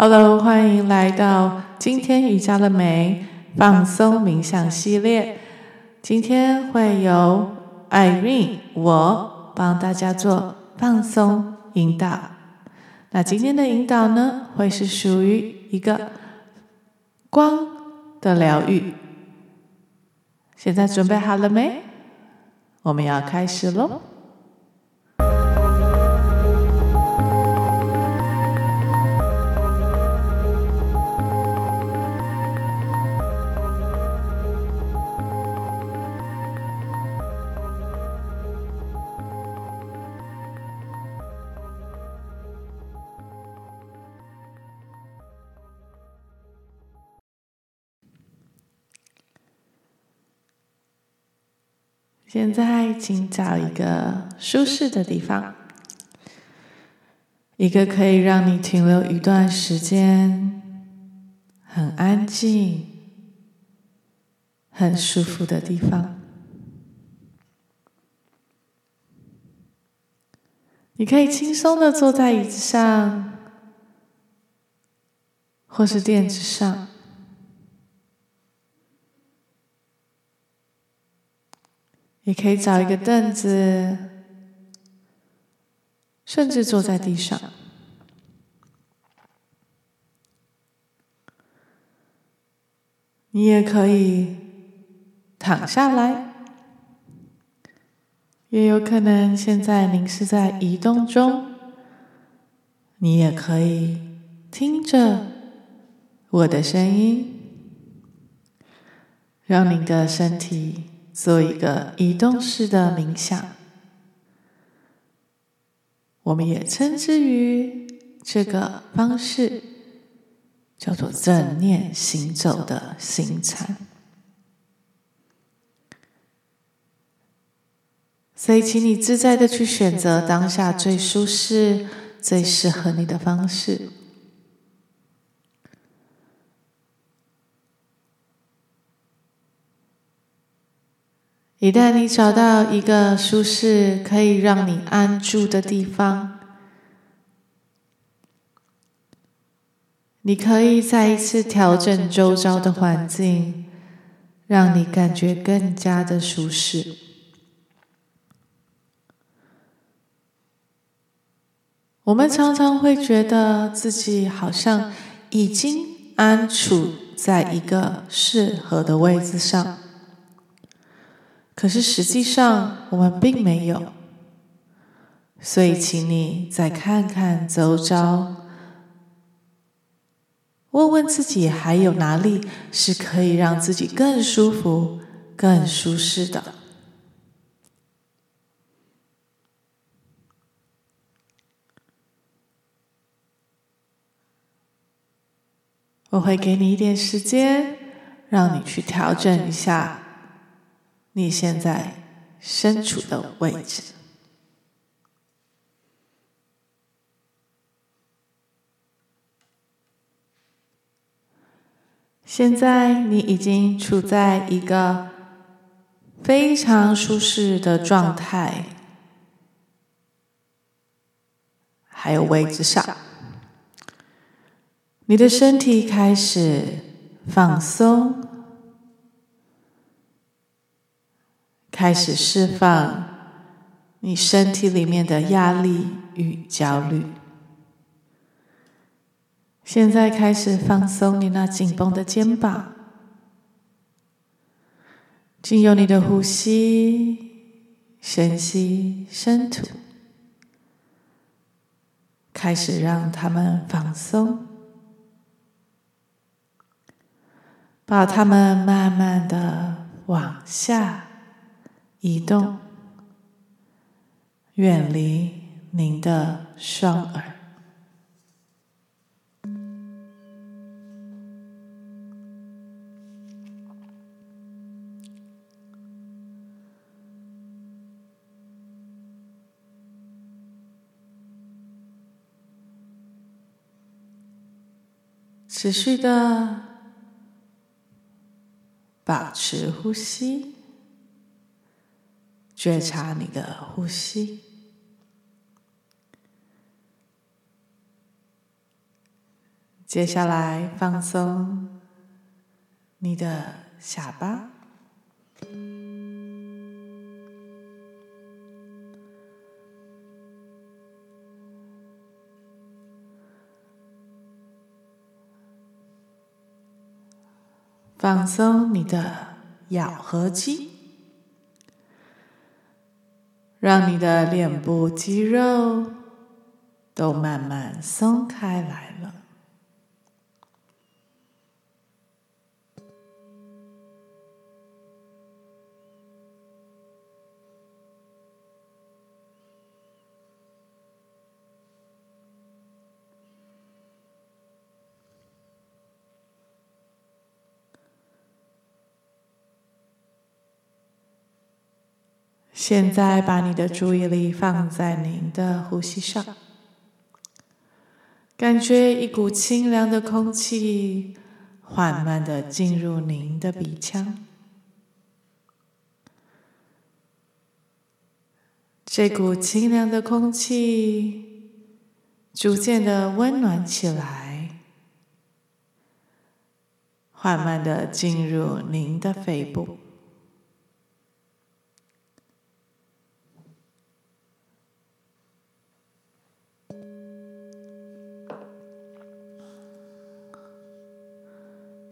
Hello，欢迎来到今天瑜伽的美放松冥想系列。今天会由 Irene 我帮大家做放松引导。那今天的引导呢，会是属于一个光的疗愈。现在准备好了没？我们要开始喽！现在，请找一个舒适的地方，一个可以让你停留一段时间、很安静、很舒服的地方。你可以轻松的坐在椅子上，或是垫子上。也可以找一个凳子，甚至坐在地上。你也可以躺下来，也有可能现在您是在移动中，你也可以听着我的声音，让你的身体。做一个移动式的冥想，我们也称之于这个方式叫做正念行走的行禅。所以，请你自在的去选择当下最舒适、最适合你的方式。一旦你找到一个舒适可以让你安住的地方，你可以再一次调整周遭的环境，让你感觉更加的舒适。我们常常会觉得自己好像已经安处在一个适合的位置上。可是实际上，我们并没有。所以，请你再看看周遭，问问自己，还有哪里是可以让自己更舒服、更舒适的？我会给你一点时间，让你去调整一下。你现在身处的位置。现在你已经处在一个非常舒适的状态，还有位置上，你的身体开始放松。开始释放你身体里面的压力与焦虑。现在开始放松你那紧绷的肩膀，经由你的呼吸，深吸深吐，开始让他们放松，把他们慢慢的往下。移动，远离您的双耳，持续的保持呼吸。觉察你的呼吸，接下来放松你的下巴，放松你的咬合肌，让你的脸部肌肉都慢慢松开来了。现在把你的注意力放在您的呼吸上，感觉一股清凉的空气缓慢的进入您的鼻腔，这股清凉的空气逐渐的温暖起来，缓慢的进入您的肺部。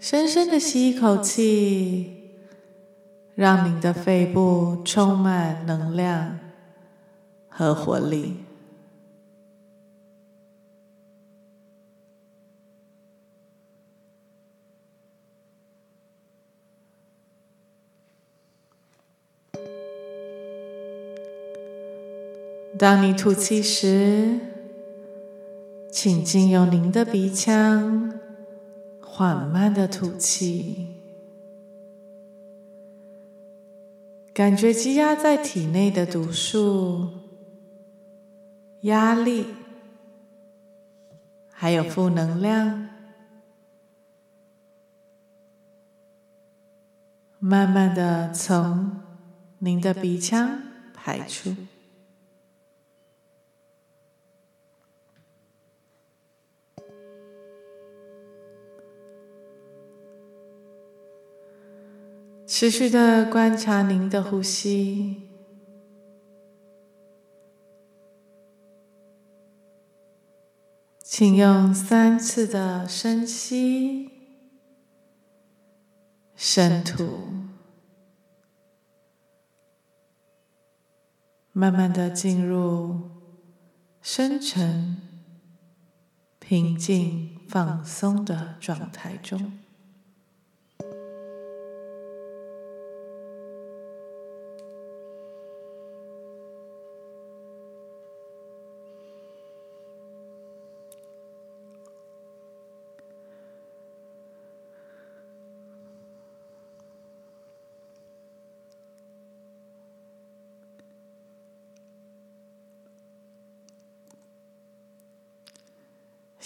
深深的吸一口气，让您的肺部充满能量和活力。当你吐气时，请进用您的鼻腔。缓慢的吐气，感觉积压在体内的毒素、压力，还有负能量，慢慢的从您的鼻腔排出。持续的观察您的呼吸，请用三次的深吸、深吐，慢慢的进入深沉、平静、放松的状态中。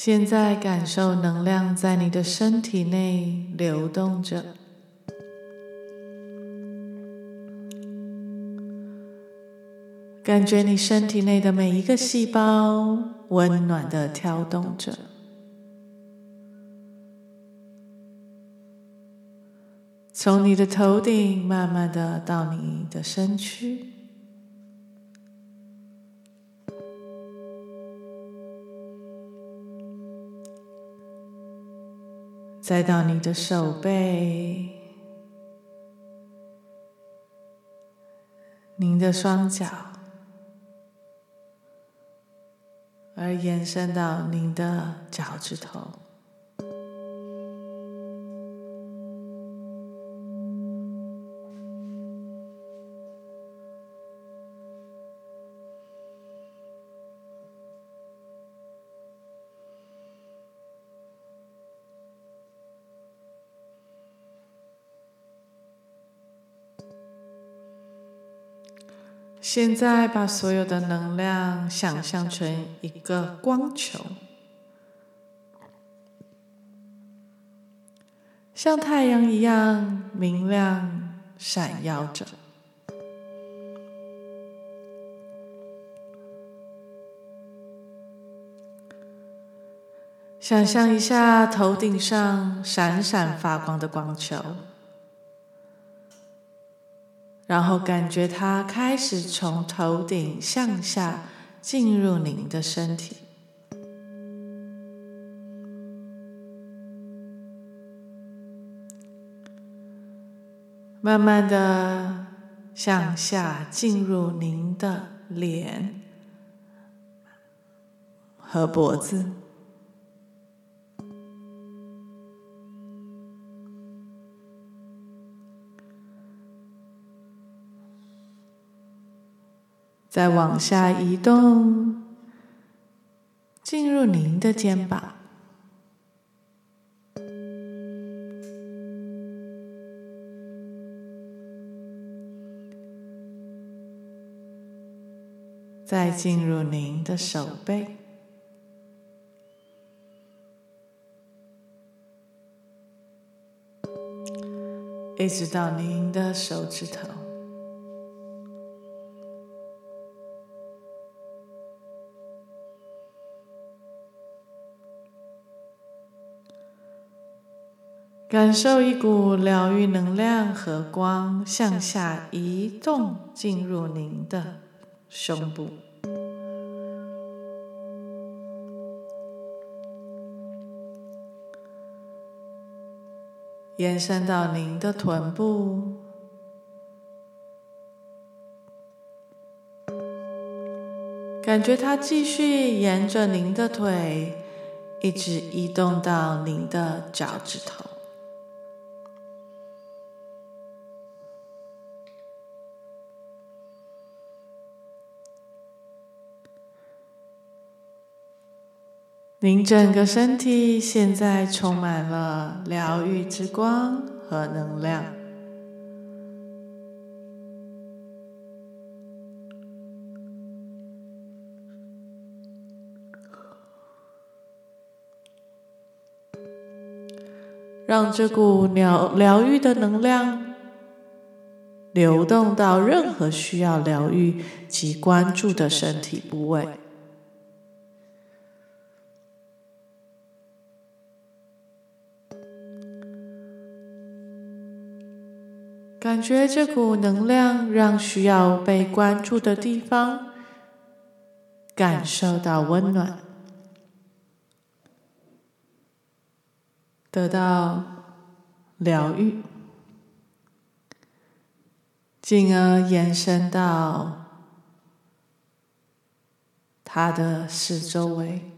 现在感受能量在你的身体内流动着，感觉你身体内的每一个细胞温暖的跳动着，从你的头顶慢慢的到你的身躯。再到你的手背，您的双脚，而延伸到您的脚趾头。现在把所有的能量想象成一个光球，像太阳一样明亮闪耀着。想象一下头顶上闪闪发光的光球，然后感觉它开始从头顶向下进入您的身体。慢慢的向下进入您的脸和脖子，再往下移动，进入您的肩膀。再进入您的手背，一直到您的手指头，感受一股疗愈能量和光向下移动，进入您的。胸部，延伸到您的臀部，感觉它继续沿着您的腿，一直移动到您的脚趾头。您整个身体现在充满了疗愈之光和能量，让这股疗疗愈的能量流动到任何需要疗愈及关注的身体部位。感觉这股能量让需要被关注的地方感受到温暖，得到疗愈，进而延伸到它的四周围。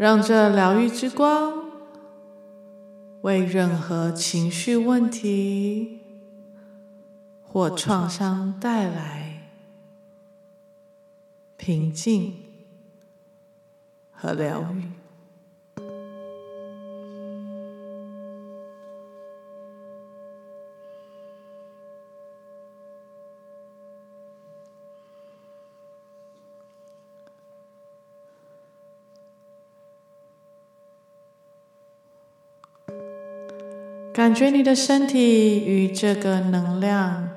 让这疗愈之光为任何情绪问题或创伤带来平静和疗愈。感觉你的身体与这个能量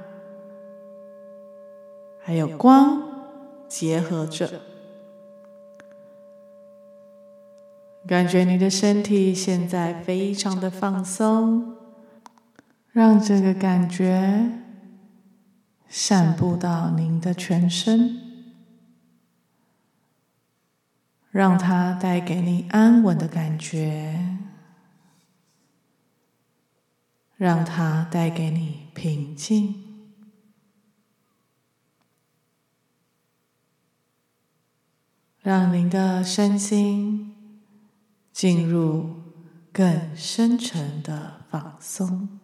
还有光结合着，感觉你的身体现在非常的放松，让这个感觉散布到您的全身，让它带给你安稳的感觉。让它带给你平静，让您的身心进入更深沉的放松。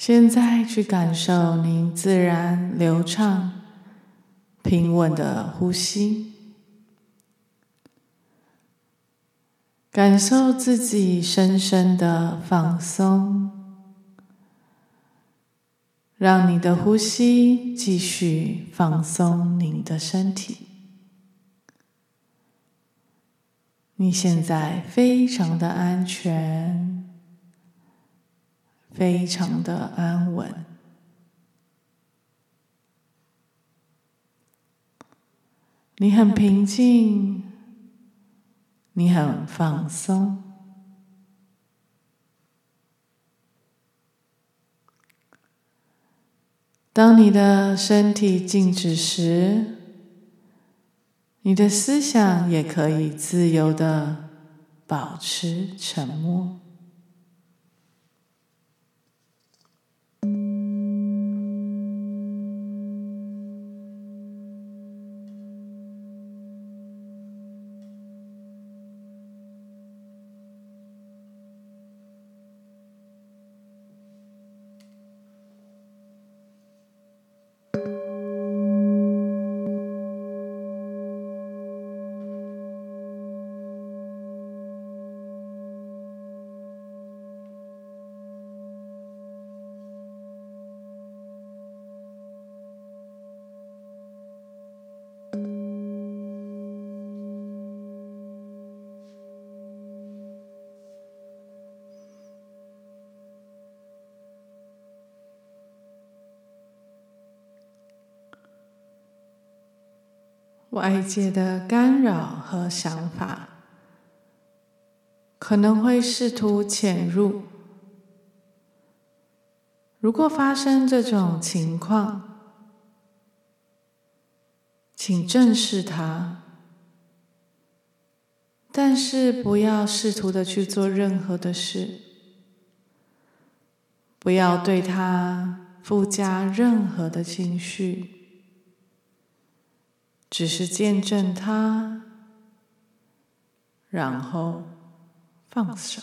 现在去感受您自然流畅、平稳的呼吸，感受自己深深的放松，让你的呼吸继续放松您的身体。你现在非常的安全。非常的安稳，你很平静，你很放松。当你的身体静止时，你的思想也可以自由的保持沉默。外界的干扰和想法可能会试图潜入。如果发生这种情况，请正视它，但是不要试图的去做任何的事，不要对它附加任何的情绪。只是见证它，然后放手。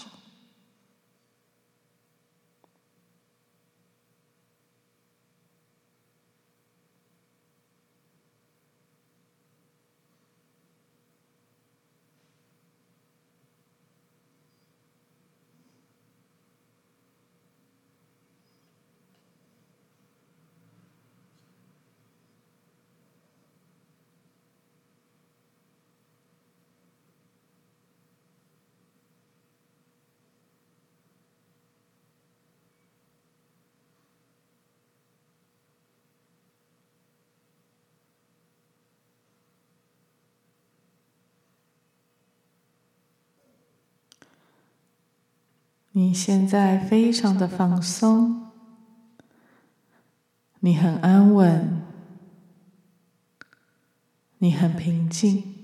你现在非常的放松，你很安稳，你很平静，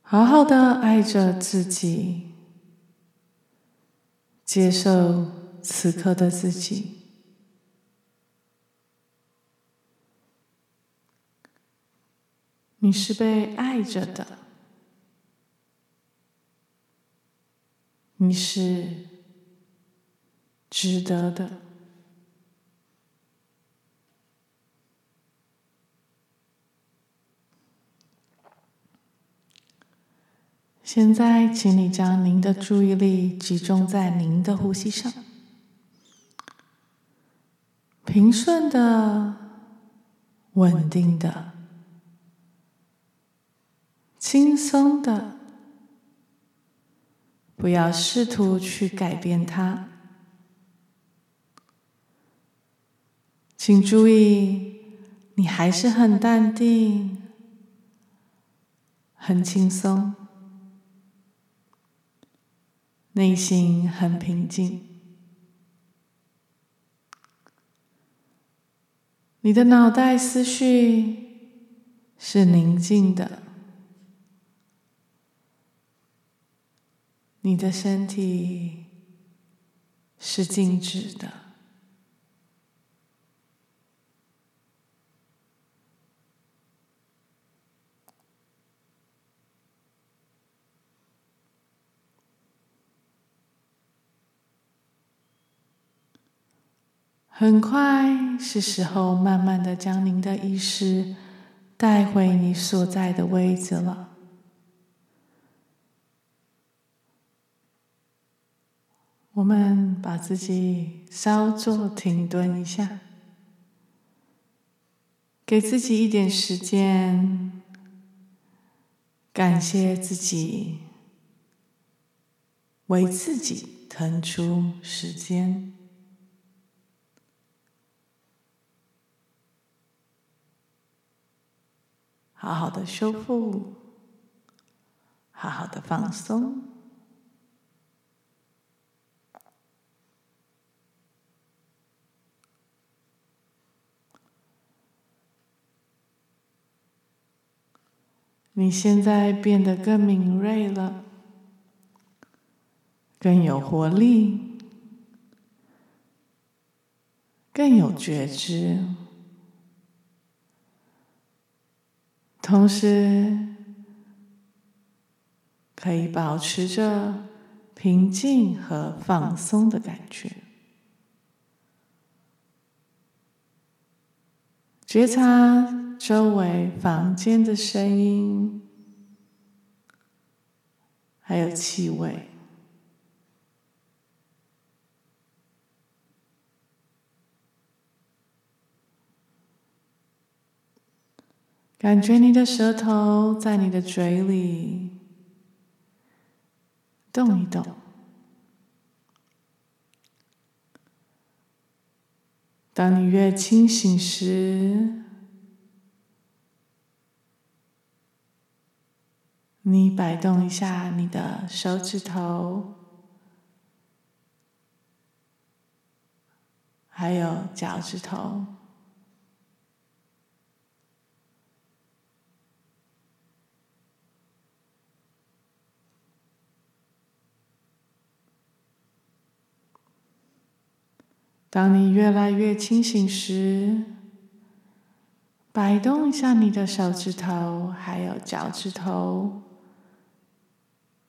好好的爱着自己，接受此刻的自己，你是被爱着的。你是值得的。现在，请你将您的注意力集中在您的呼吸上，平顺的、稳定的、轻松的。不要试图去改变它，请注意，你还是很淡定、很轻松，内心很平静，你的脑袋思绪是宁静的。你的身体是静止的。很快是时候慢慢的将您的意识带回你所在的位置了。我们把自己稍作停顿一下，给自己一点时间，感谢自己，为自己腾出时间，好好的修复，好好的放松。你现在变得更敏锐了，更有活力，更有觉知，同时可以保持着平静和放松的感觉，觉察。周围房间的声音，还有气味，感觉你的舌头在你的嘴里动一动。当你越清醒时，你摆动一下你的手指头，还有脚趾头。当你越来越清醒时，摆动一下你的手指头，还有脚趾头。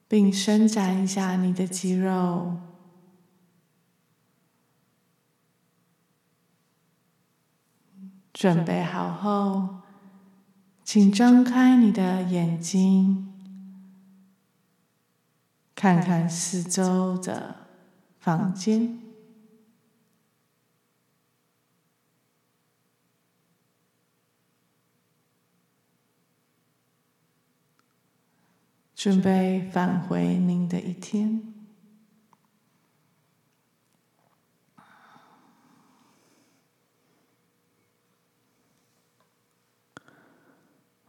并伸展一下你的肌肉，准备好后，请张开你的眼睛，看看四周的房间。准备返回您的一天。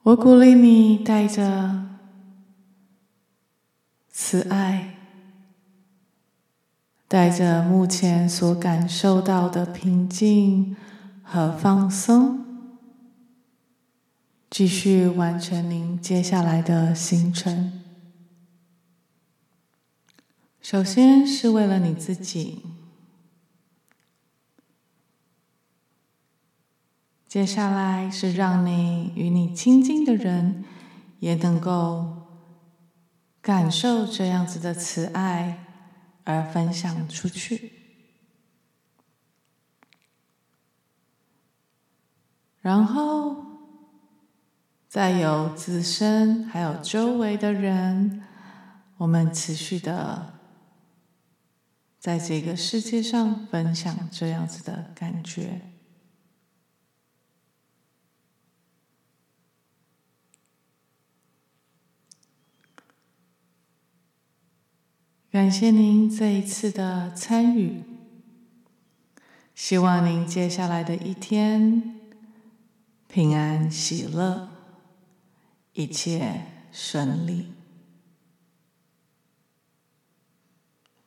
我鼓励你带着慈爱，带着目前所感受到的平静和放松，继续完成您接下来的行程。首先是为了你自己，接下来是让你与你亲近的人也能够感受这样子的慈爱，而分享出去。然后，再有自身还有周围的人，我们持续的。在这个世界上分享这样子的感觉，感谢您这一次的参与，希望您接下来的一天平安喜乐，一切顺利。